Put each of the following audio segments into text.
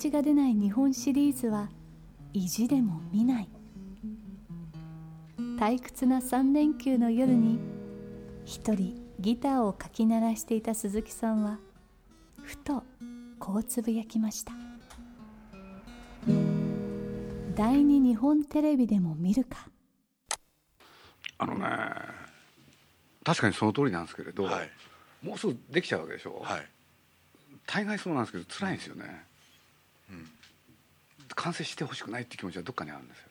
中日が出ない日本シリーズは意地でも見ない。退屈な3連休の夜に一人ギターをかき鳴らしていた鈴木さんはふとこうつぶやきました。第二日本テレビでも見るか。あのね確かにその通りなんですけれど、はい。もうすぐできちゃうわけでしょ、はい。大概そうなんですけど辛いんですよね、完成してほしくないって気持ちはどっかにあるんですよ。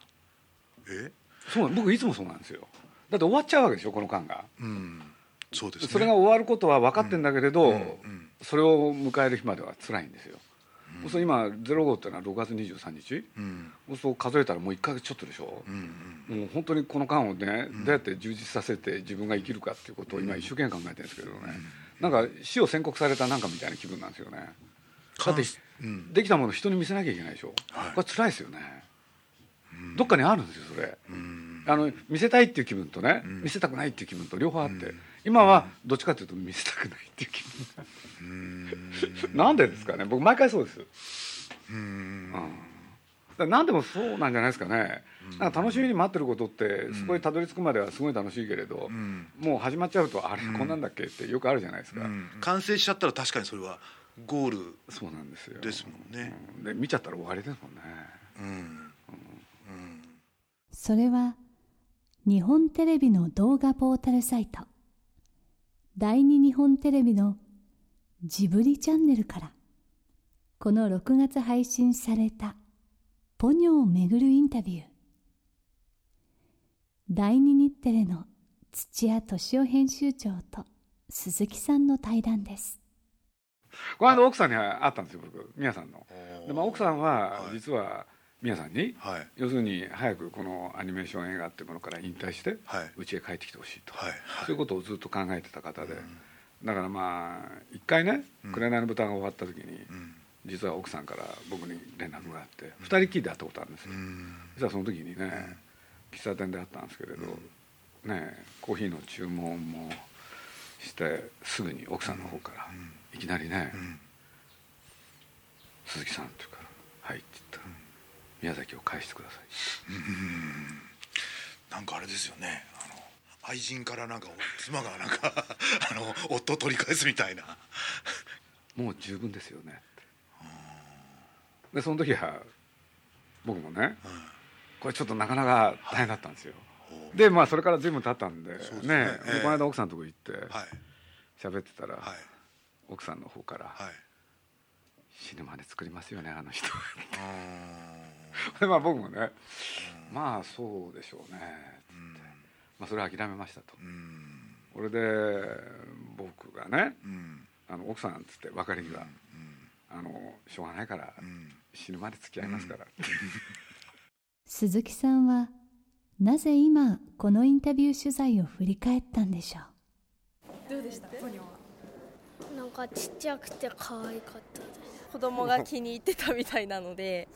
え？そう僕いつもそうなんですよ。だって終わっちゃうわけでしょこの間が、うん。そうですね。それが終わることは分かってんだけれど、うんうんそれを迎える日までは辛いんですよ、そう今05っていうのは6月23日、うん。そう数えたらもう1か月ちょっとでしょ、うんもう本当にこの間をね、どうやって充実させて自分が生きるかっていうことを今一生懸命考えてるんですけどね、なんか死を宣告されたなんかみたいな気分なんですよねだってうん。できたものを人に見せなきゃいけないでしょ、はい。これ辛いですよね、どっかにあるんですよそれ、うん。あの見せたいっていう気分とね、ん。見せたくないっていう気分と両方あって、今はどっちかというと見せたくないっていう気分。なんでですかね？僕毎回そうです。うん。何でもそうなんじゃないですかね、なんか楽しみに待ってることってそこにたどり着くまではすごい楽しいけれど、ん。もう始まっちゃうとあれこんなんだっけってよくあるじゃないですか、うん。完成しちゃったら確かにそれはゴールそうなんですよ。ですもんね。うん。で見ちゃったら終わりですもんね。うん。それは日本テレビの動画ポータルサイト。第二日本テレビのジブリチャンネルから。この6月配信された。ポニョをめぐるインタビュー。第二日テレの土屋敏夫編集長と鈴木さんの対談ですこの間奥さんに会ったんですよ僕。宮さんの。で、まあ、奥さんははい。実は宮さんに、はい。要するに早くこのアニメーション映画っていうものから引退してはい。うちへ帰ってきてほしいと、はい。そういうことをずっと考えてた方で、だからまあ一回ね「紅の豚」が終わった時に、うん。実は奥さんから僕に連絡があって二人きりで会ったことあるんですよ、うん。実はその時にね喫茶店で会ったんですけれど、ねコーヒーの注文もしてすぐに奥さんの方からいきなりねん「鈴木さん」って言うから「はい」って言ったら「宮崎を返してください」なんかあれですよね。あの愛人からなんか妻がなんか あの夫を取り返すみたいな。もう十分ですよね。でその時は僕もねこれちょっとなかなか大変だったんですよ。ほう。でまあそれから随分経ったんでね。ねこの間奥さんのとこ行ってはい。喋ってたらはい奥さんの方からはい「死ぬまで作りますよねあの人」まあ僕もねまあそうでしょうね。まあそれは諦めましたと。んうん。これで僕がねうん。あの奥さんっつって別れ際あのしょうがないからうん。死ぬまで付き合いますから。鈴木さん。はなぜ今このインタビュー取材を振り返ったんでしょうどうでしたポニョはなんかちっちゃくて可愛かったです。子供が気に入ってたみたいなので。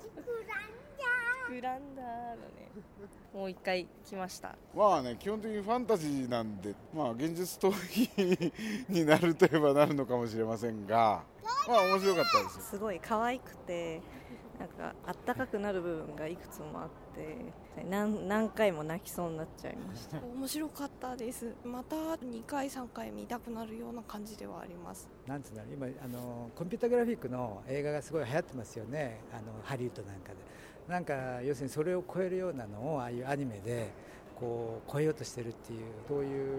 グランダー。だね。もう一回来ました。まあね基本的にファンタジーなんでまあ現実逃避になるといえばなるのかもしれませんが。まあ面白かったですすごい可愛くてなんかあったかくなる部分がいくつもあって何何回も泣きそうになっちゃいました。面白かったです。また2回3回見たくなるような感じではあります。なんつうの今あのコンピュータグラフィックの映画がすごい流行ってますよね。あのハリウッドなんかで。なんか要するにそれを超えるようなのをああいうアニメでこう超えようとしてるっていうそういう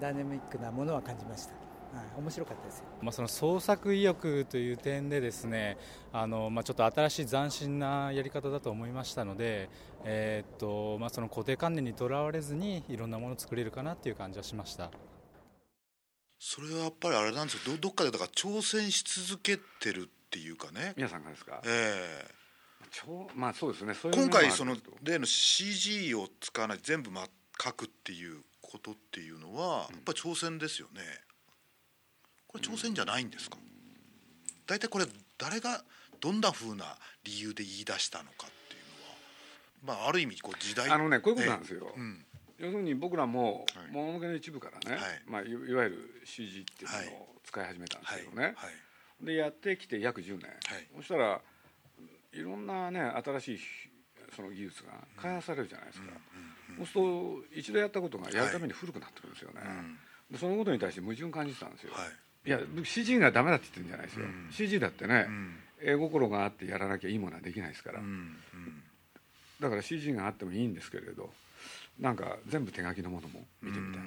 ダイナミックなものは感じました。はい、面白かったですまあ、その創作意欲という点でですねあの、まあ、ちょっと新しい斬新なやり方だと思いましたので、えー、っとまあ、その固定観念にとらわれずにいろんなものを作れるかなっていう感じはしました。それはやっぱりあれなんですよ。どどっかでだから挑戦し続けてるっていうかね。皆さんがですか？ええ。超まあそうですね。今回その例の CG を使わない全部ま書くっていうことっていうのはやっぱり挑戦ですよね、これ挑戦じゃないんですか？大体これ誰がどんなふうな理由で言い出したのかっていうのはまあある意味こう時代あのねこういうことなんですよ、うん、要するに僕らももののけの一部からね、はい。まあ、いわゆる CG っていうのを使い始めたんですけどね、はい。はい、でやってきて約10年、そしたらいろんなね新しいその技術が開発されるじゃないですか、そうすると一度やったことがやるために古くなってくるんですよね、でそのことに対して矛盾感じてたんですよ、いや CG がダメだって言ってるんじゃないですよ、うん、CG だってね、うん、絵心があってやらなきゃいいものはできないですから、うん、だから CG があってもいいんですけれどなんか全部手書きのものも見てみたい、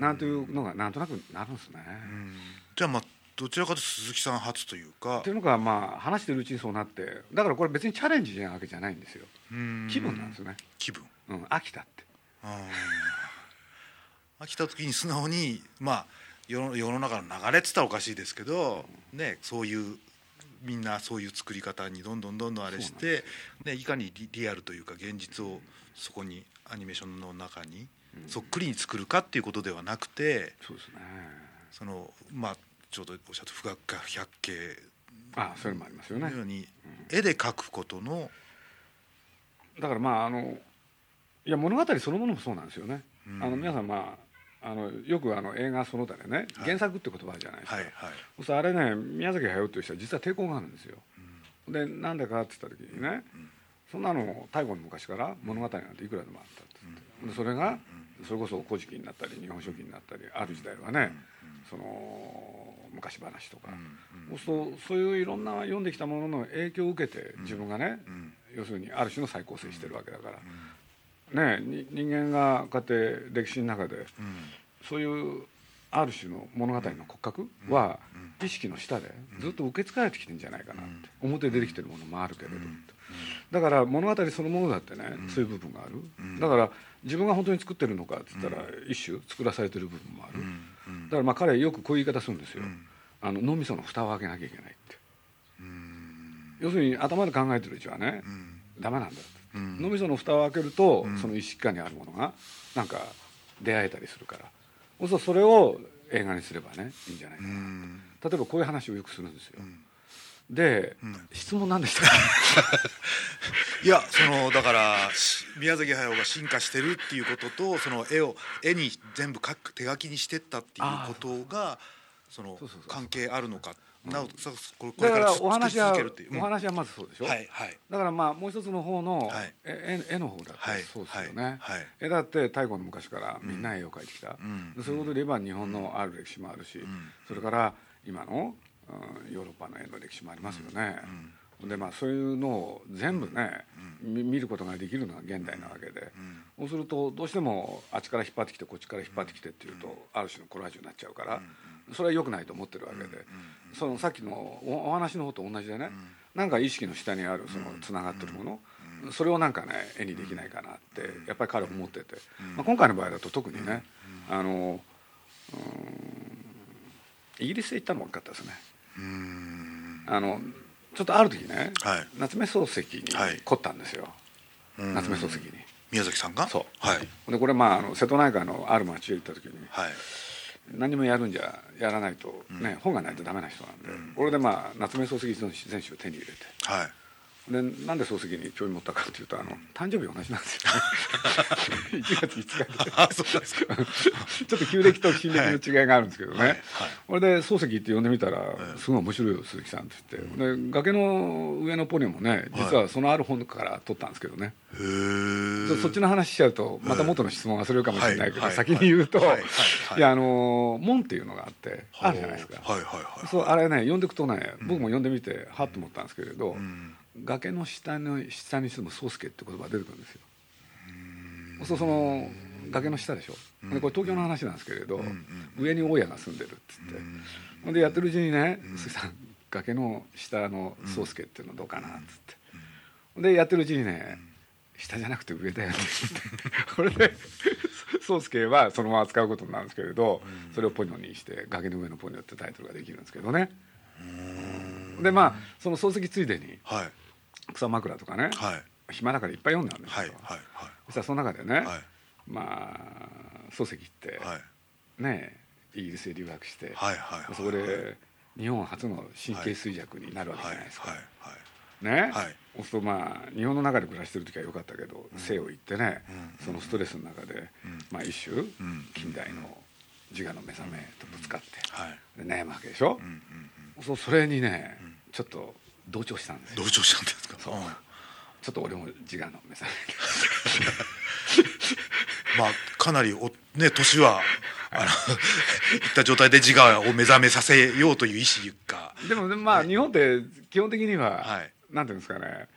なんというのがなんとなくなるんですね、じゃあまあどちらかと鈴木さん初というか。というのがまあ話してるうちにそうなって。だからこれ別にチャレンジじゃわけじゃないんですよ。気分なんですね。気分。うん飽きたって。飽きた時に素直にまあ世世の中の流れっつったらおかしいですけど、ね、そういうみんなそういう作り方にどんどんどんどんあれして、ね、いかにリリアルというか現実をそこにアニメーションの中にそっくりに作るかっていうことではなくて、そうですね。そのまあちょうどおっしゃった富岳百景あそれもありますよね。ように絵で描くことのだからまああのいや物語そのものもそうなんですよね、あの皆さんまああのよくあの映画その他でね、はい、原作って言葉じゃないですか、はいはい、あれね宮崎駿という人は実は抵抗があるんですよ、うん、でなんでかって言った時にね、うん、そんなの太古の昔から物語なんていくらでもあったってって、でそれがそれこそ「古事記」になったり「日本書紀」になったりある時代はね、その昔話とか、そうするとそういういろんな読んできたものの影響を受けて自分がね、要するにある種の再構成してるわけだから。ね、人間がこうやって歴史の中で、そういうある種の物語の骨格は意識の下でずっと受け継がれてきてるんじゃないかなって表出てきてるものもあるけれどだから物語そのものだってねそういう部分がある。だから自分が本当に作ってるのかって言ったら一種作らされてる部分もある。だからまあ彼はよくこういう言い方するんですよ。あの脳みその蓋を開けなきゃいけないって。要するに頭で考えてるうちはねダメなんだって脳みその蓋を開けると、その意識下にあるものがなんか出会えたりするから。そうするとそれを映画にすればねいいんじゃないかな。例えばこういう話をよくするんですよ、で、うん、質問なんでした いやそのだから宮崎駿が進化してるっていうこととその絵を絵に全部書く手書きにしてったっていうことがその関係あるのかなおこれからお話は、お話はまずそうでしょ、はいはい、だからまあもう一つの方の絵,、絵の方だってそうですよね、はい。絵だって太古の昔からみんな絵を描いてきた、そういうことで言えば日本のある歴史もあるし、それから今の、うん、ヨーロッパの絵の歴史もありますよね、でまあそういうのを全部ね、見ることができるのが現代なわけで、そうするとどうしてもあっちから引っ張ってきてこっちから引っ張ってきてっていうと、ある種のコラージュになっちゃうから、それはよくないと思ってるわけで、そのさっきのお話の方と同じでね、なんか意識の下にあるそのつながってるもの、それをなんかね絵にできないかなってやっぱり彼は思ってて、まあ、今回の場合だと特にね、あのイギリスへ行ったのも大きかったですね。あのちょっとある時ね、はい、夏目漱石に凝ったんですよ、はい、夏目漱石に。宮崎さんが？そう、はい、でこれまああの瀬戸内海のある町へ行った時に、はい、何もやるんじゃやらないとね、うん、本がないとダメな人なんで、うん、これでまあ夏目漱石全集を手に入れて、はい、でなんで漱石に興味持ったかっていうとあの誕生日同じなんですよね。1月5日 ちょっと旧暦と新暦の違いがあるんですけどね、はいはい、これで漱石って呼んでみたらすごい面白いよ鈴木さんって言って、で崖の上のポニョもね実はそのある本から取ったんですけどね、はい、そっちの話しちゃうとまた元の質問忘れるかもしれないけど、先に言うと、いやあの門っていうのがあってあるじゃないですか、はいはいはい、そうあれね読んでいくとね僕も読んでみてはっと思ったんですけれど、うん崖の下の下に住む宗介って言葉が出てくるんですよ。そうその崖の下でしょ、うん、これ東京の話なんですけれど、うん、上に大家が住んでるっつって、ほ、んでやってるうちにね「鈴、木さん崖の下の宗介っていうのどうかな」っつって、でやってるうちにね「下じゃなくて上だよね」って。これで宗介はそのまま使うことになるんですけれど、それをポニョにして「崖の上のポニョ」ってタイトルができるんですけどね。でまあその漱石ついでに、はい草枕とかね、はい、暇だからいっぱい読んだんですよ、はいはいはい、そしたらその中でね、はい、まあ漱石って、はい、ねイギリスへ留学して、はいはい、そこで日本初の神経衰弱になるわけじゃないですか。ね、はい、そうするとまあ日本の中で暮らしてる時はよかったけど、うん、西洋行ってね、うん、そのストレスの中で、うん、まあ一種、近代の自我の目覚めとぶつかって、で悩むわけでしょ、うんそうそれにね、ちょっと同調したんです同調したんですか？そう、ちょっと俺も自我の目覚め まあかなりおね年はあのい。った状態で自我を目覚めさせようという意思かでもまあ、日本って基本的には、はい、なんていうんですかね。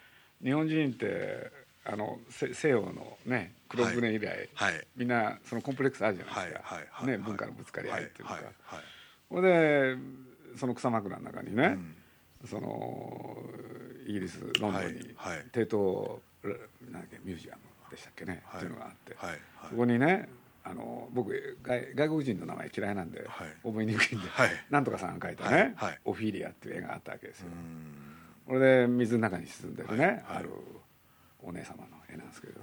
日本人ってあの西洋のね黒船以来、はい、みんなそのコンプレックスあるじゃないですか、はいはいね、文化のぶつかり合いっていうか、はいはい、それでその草枕の中にね、うんそのイギリスロンドンに、はい、帝都なんだっけミュージアムでしたっけね、はい、っていうのがあって、はいそこにねあの僕外外国人の名前嫌いなんで、覚えにくいんで、なんとかさんが書いたね、オフィリアっていう絵があったわけですよ。これで水の中に沈んでるね、あるお姉様の絵なんですけれど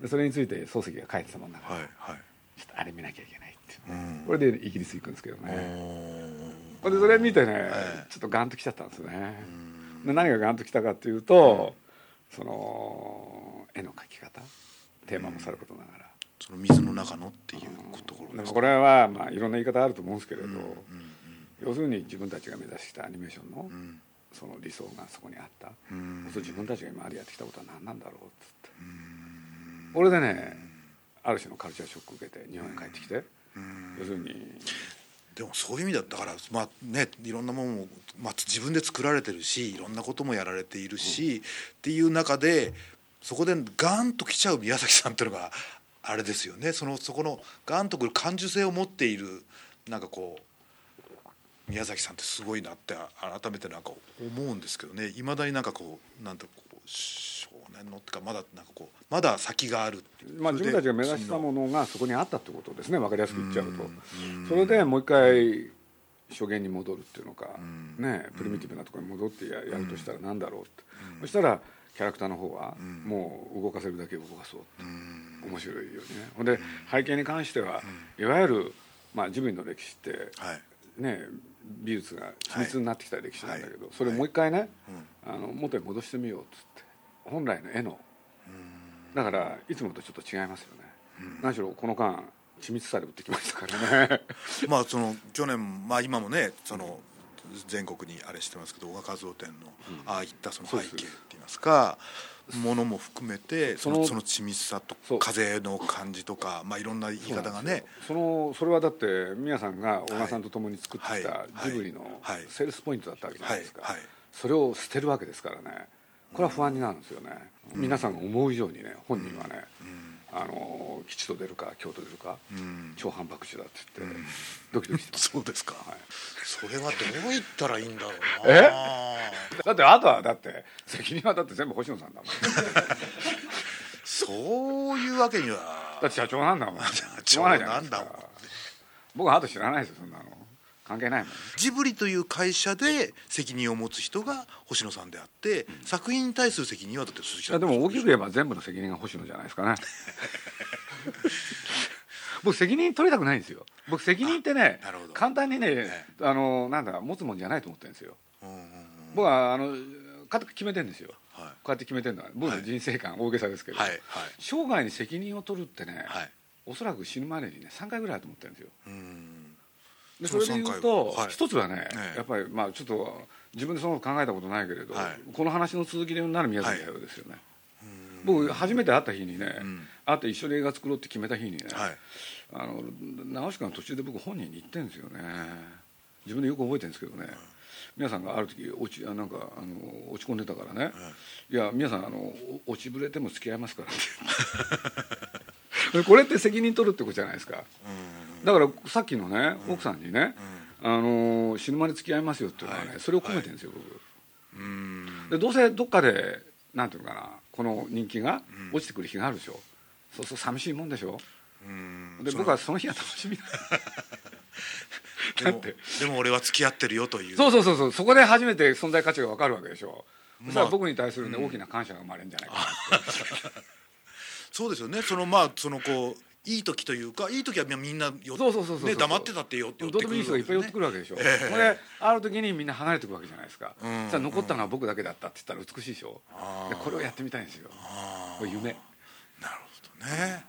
でそれについて漱石が書いてたもんだから、ちょっとあれ見なきゃいけないってこれでイギリス行くんですけどね。でそれ見てね、ちょっとガンときちゃったんですね。で何がガンときたかっていうと、その絵の描き方テーマもさることながら、その水の中のっていうところですこれはまあいろんな言い方あると思うんですけれど、要するに自分たちが目指したアニメーションの、その理想がそこにあった、うん、自分たちが今までやってきたことは何なんだろうっつって、これでねある種のカルチャーショック受けて日本に帰ってきて、要するにでもそういう意味だったからまあねいろんなものも、まあ、自分で作られてるしいろんなこともやられているし、うん、っていう中でそこでガンと来ちゃう宮崎さんっていうのがあれですよね。そのそこのガンとくる感受性を持っているなんかこう宮崎さんってすごいなって改めてなんか思うんですけどね。いまだになんかこうなんてこう年のってかまだなんかこうまだ先があるまあ自分たちが目指したものがそこにあったってことですね分かりやすく言っちゃうと。それでもう一回初言に戻るっていうのかねプリミティブなところに戻ってやるとしたら何だろうって。そしたらキャラクターの方はもう動かせるだけ動かそうって面白いよね。ほんで背景に関してはいわゆるまあジブリの歴史ってね美術が緻密になってきた歴史なんだけどそれをもう一回ねあの元に戻してみようっつって本来の絵の。だからいつもとちょっと違いますよね、何しろこの間緻密さで売ってきましたからね。まあその去年まあ今もねその全国にあれしてますけど小川和夫展の、ああいったその背景って言いますかものも含めてそのその緻密さと風の感じとか、まあ、いろんな言い方がね。そのそれはだって宮さんが小川さんと共に作ってきたジブリのセールスポイントだったわけじゃないですか、それを捨てるわけですからねこれは不安になるんですよね、うん、皆さんが思う以上にね本人はね、うん、あの吉と出るか京と出るか、うん、超反爆地だって言って、ドキドキしてます。そうですか、はい、それはどう言ったらいいんだろうな。え？だってあとはだって責任はだって全部星野さんだもん。そういうわけには。だって社長なんだもん。社長なんだもん。僕はあと知らないですよそんなの関係ないもん、ジブリという会社で責任を持つ人が星野さんであって、うん、作品に対する責任はだって鈴木さんでも大きく言えば全部の責任が星野じゃないですかね。僕責任取りたくないんですよ。僕責任ってね簡単にね、あのなんだ持つもんじゃないと思ってるんですよ、うんうんうん、僕はあの決めてるんですよ、はい。うやって決めてるのは。僕の人生観、大げさですけど、生涯に責任を取るってね、おそらく死ぬまでにね3回ぐらいだと思ってるんですよ。でそれで言うと一、つはね、やっぱりまあちょっと自分でそのこと考えたことないけれど、この話の続きになる宮崎駿ですよね。僕初めて会った日にね、会って一緒に映画作ろうって決めた日にね、あの直し君の途中で僕本人に言ってるんですよね。自分でよく覚えてるんですけどね、皆さんがある時落ちなんかあの落ち込んでたからね「いや皆さんあの落ちぶれても付き合いますから」って これって責任取るってことじゃないですか、だからさっきのね奥さんにね、あの死ぬまで付き合いますよっていうのはね、それを込めてるんですよ、僕。でどうせどっかでなんていうのかなこの人気が落ちてくる日があるでしょ、そうそう寂しいもんでしょ。で僕はその日が楽しみ。だって。でも俺は付き合ってるよという。そうそうそうそう。そこで初めて存在価値が分かるわけでしょ、まあ、そしたら僕に対するね、大きな感謝が生まれるんじゃないかな そうですよね。そのまあそのこういい時というかいい時はみんなよそうそうそうそう黙ってたってよってどうでもいい人がいっぱい寄ってくるわけでしょ、えー、これある時にみんな離れていくわけじゃないですか、うん、さ残ったのは僕だけだったって言ったら美しいでしょ。でこれをやってみたいんですよ。これ夢。なるほどね、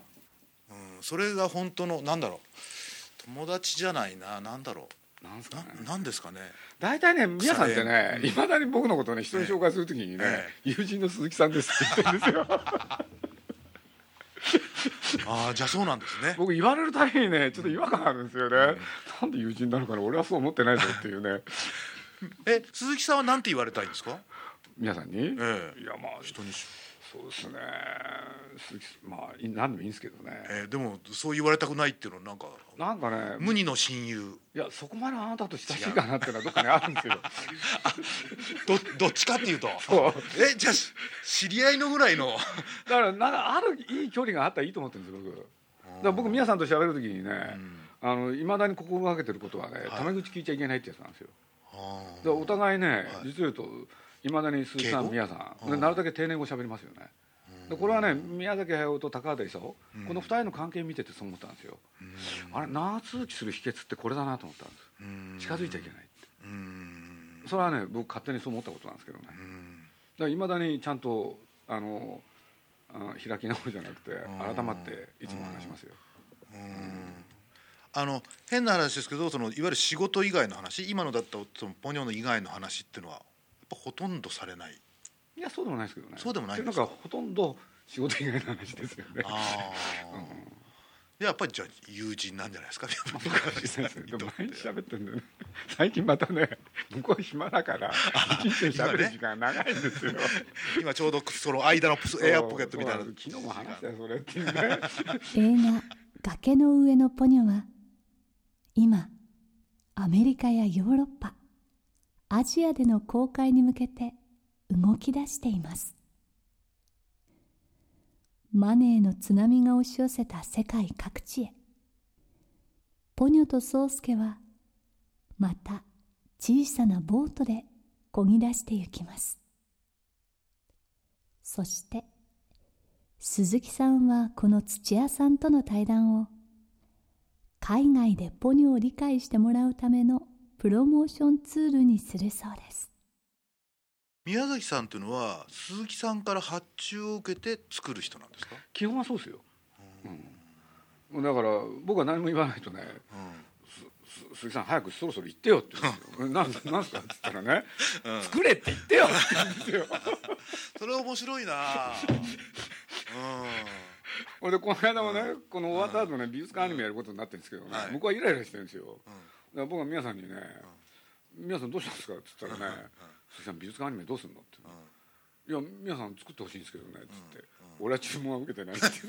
うん、それが本当のなんだろう。友達じゃないな。なんだろう。なんですかね。なんですかね。大体ね皆さんってねいまだに僕のことをね人に紹介するときにね、えー、友人の鈴木さんですって言ってるんですよ ああじゃあそうなんですね。僕言われるたびにねちょっと違和感あるんですよね、うん、なんで友人なのかな俺はそう思ってないぞっていうね。え鈴木さんは何て言われたいんですか？皆さんに、ええ、いやまあ人にそうですねまあ何でもいいんですけどね、えー、でもそう言われたくないっていうのはなんかなんかね無二の親友。いやそこまであなたと親しいかなっていうのはどっかにあるんですよ ど。どっちかっていうと。えじゃあ知り合いのぐらいの。だからなんかあるいい距離があったらいいと思ってるんです僕。だから僕宮さんと喋る時にね、いまだに心がけてることはね、はい、タメ口聞いちゃいけないってやつなんですよ。でお互いね、はい、実を言うといまだに鈴木さん宮さんでなるだけ定年語喋りますよねでこれはね宮崎駿と高畑勲、うん、この2人の関係見ててそう思ったんですよ、あれ長続きする秘訣ってこれだなと思ったんです、近づいちゃいけないって、それはね僕勝手にそう思ったことなんですけどね、だからいまだにちゃんとあのあ開き直るじゃなくて改まっていつも話しますよ、あの変な話ですけどそのいわゆる仕事以外の話今のだったそのポニョの以外の話っていうのはぱほとんどされないいやそうでもないですけどね。そうでもないなんかほとんど仕事以外の話ですよね。ああ、うん、やっぱりじゃあ友人なんじゃないですか？でも毎日喋ってるんだよね。最近またね向こう暇だから一日喋る時間長いんですよ。今ちょうどその間のエアポケットみたいな。昨日も話したよそれっていうね。映画「崖の上のポニョ」は今アメリカやヨーロッパアジアでの公開に向けて動き出しています。マネーの津波が押し寄せた世界各地へ。ポニョとソウスケはまた小さなボートで漕ぎ出してゆきます。そして鈴木さんはこの土屋さんとの対談を海外でポニョを理解してもらうためのプロモーションツールにするそうです。宮崎さんというのは鈴木さんから発注を受けて作る人なんですか？基本はそうですよ、うん、だから僕は何も言わないとね、うん、鈴木さん早くそろそろ行ってよって言うんですよ。何すかって言ったらね、うん、作れって言ってよって言うんですよ。それ面白いな。うん。でこの間もね、この終わった後ね美術館アニメやることになってるんですけどね、はい、僕はイライラしてるんですよ、僕は皆さんにね「皆さんどうしたんですか?」っつったらね「鈴木さん美術館アニメどうすんの?」って「いや皆さん作ってほしいんですけどね」っつって「俺は注文は受けてない」って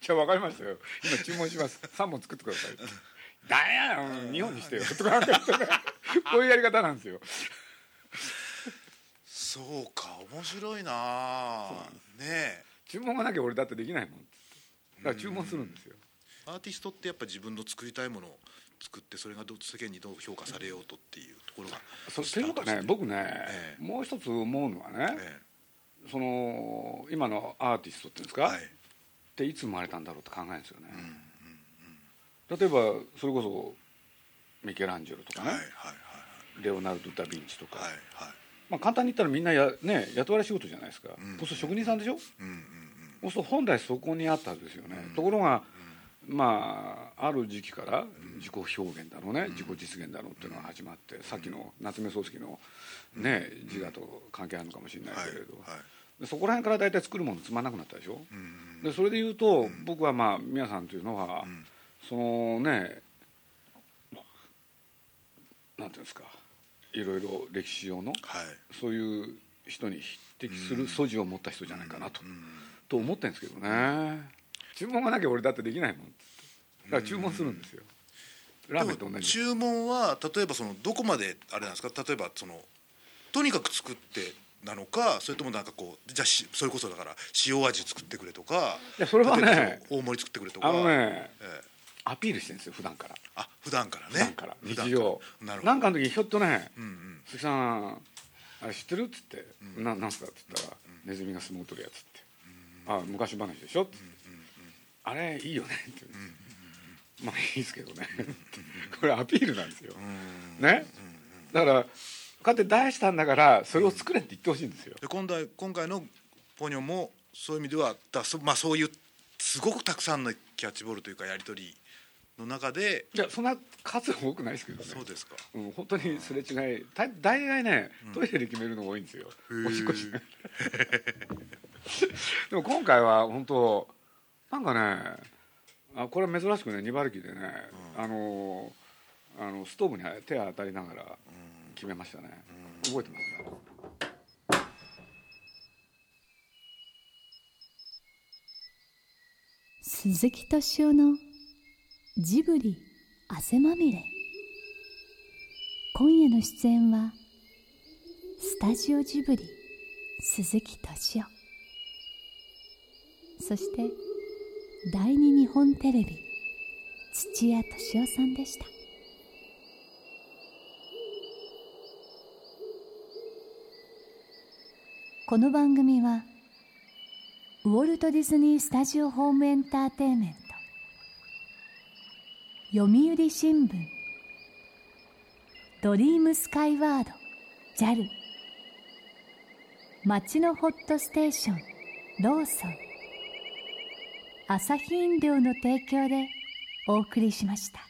じゃあ分かりましたよ今注文します。3本作ってください」って「だや日本にしてよ」とか こういうやり方なんですよ。そうか面白いな。ね注文がなきゃ俺だってできないもんだから注文するんですよ。アーティストってやっぱ自分の作りたいものを作ってそれがど世間にどう評価されようとっていう。ところが。そていうかね。僕ね、ええ、もう一つ思うのはね、え、その今のアーティストっていうんですか、はい、っていつ生まれたんだろうって考えるんですよね、うんうんうん、例えばそれこそミケランジェロとかね、はいはいはい、レオナルド・ダ・ヴィンチとか、はいはい、まあ、簡単に言ったらみんなや、ね、雇われ仕事じゃないですか、うん、そうすると職人さんでしょ、うんうんうん、そうすると本来そこにあったんですよね、うん、ところが、まあある時期から自己表現だろうね、自己実現だろうっていうのが始まってさっきの夏目漱石の、ね、自我と関係あるのかもしれないけれど、そこら辺から大体作るものつまんなくなったでしょ、うん、でそれで言うと、僕はまあ皆さんというのは、そのねなんていうんですかいろいろ歴史上の、はい、そういう人に匹敵する素地を持った人じゃないかなと、と思ってるんですけどね注文がなきゃ俺だってできないもん。だから注文するんですよ、ラーメンと同じ注文は例えばそのどこまであれなんですか？例えばそのとにかく作ってなのかそれともなんかこうじゃあそれこそだから塩味作ってくれとかいやそれはね大盛り作ってくれとか。あのね、ええ。アピールしてるんですよ普段から。あ普段からね。普段から。日常。なんかの時ひょっとね「鈴木さんあれ知ってる?」っつって「ななんすか?」っつったら「ネズミが相撲取るやつ」って「あ昔話でしょ?」ってあれいいよね」って。まあいいですけどね。これアピールなんですよ。ね？だからこうやって出したんだからそれを作れって言ってほしいんですよ。で今回今回のポニョもそういう意味ではだそ,、まあ、そういうすごくたくさんのキャッチボールというかやり取りの中でいやそんな数多くないですけどね。そうですか、うん、本当にすれ違い大大概ねトイレで決めるのが多いんですよ、おしっこし でも今回は本当なんかねあこれは珍しくね2馬力でね、うん、あのあのストーブに手当たりながら決めましたね、うん、覚えてます鈴木敏夫のジブリ汗まみれ。今夜の出演はスタジオジブリ鈴木敏夫。そして第二日本テレビ土屋敏夫さんでした。この番組はウォルト・ディズニー・スタジオ・ホーム・エンターテインメント読売新聞ドリームスカイワード JAL 町のホットステーションローソン朝日飲料の提供でお送りしました。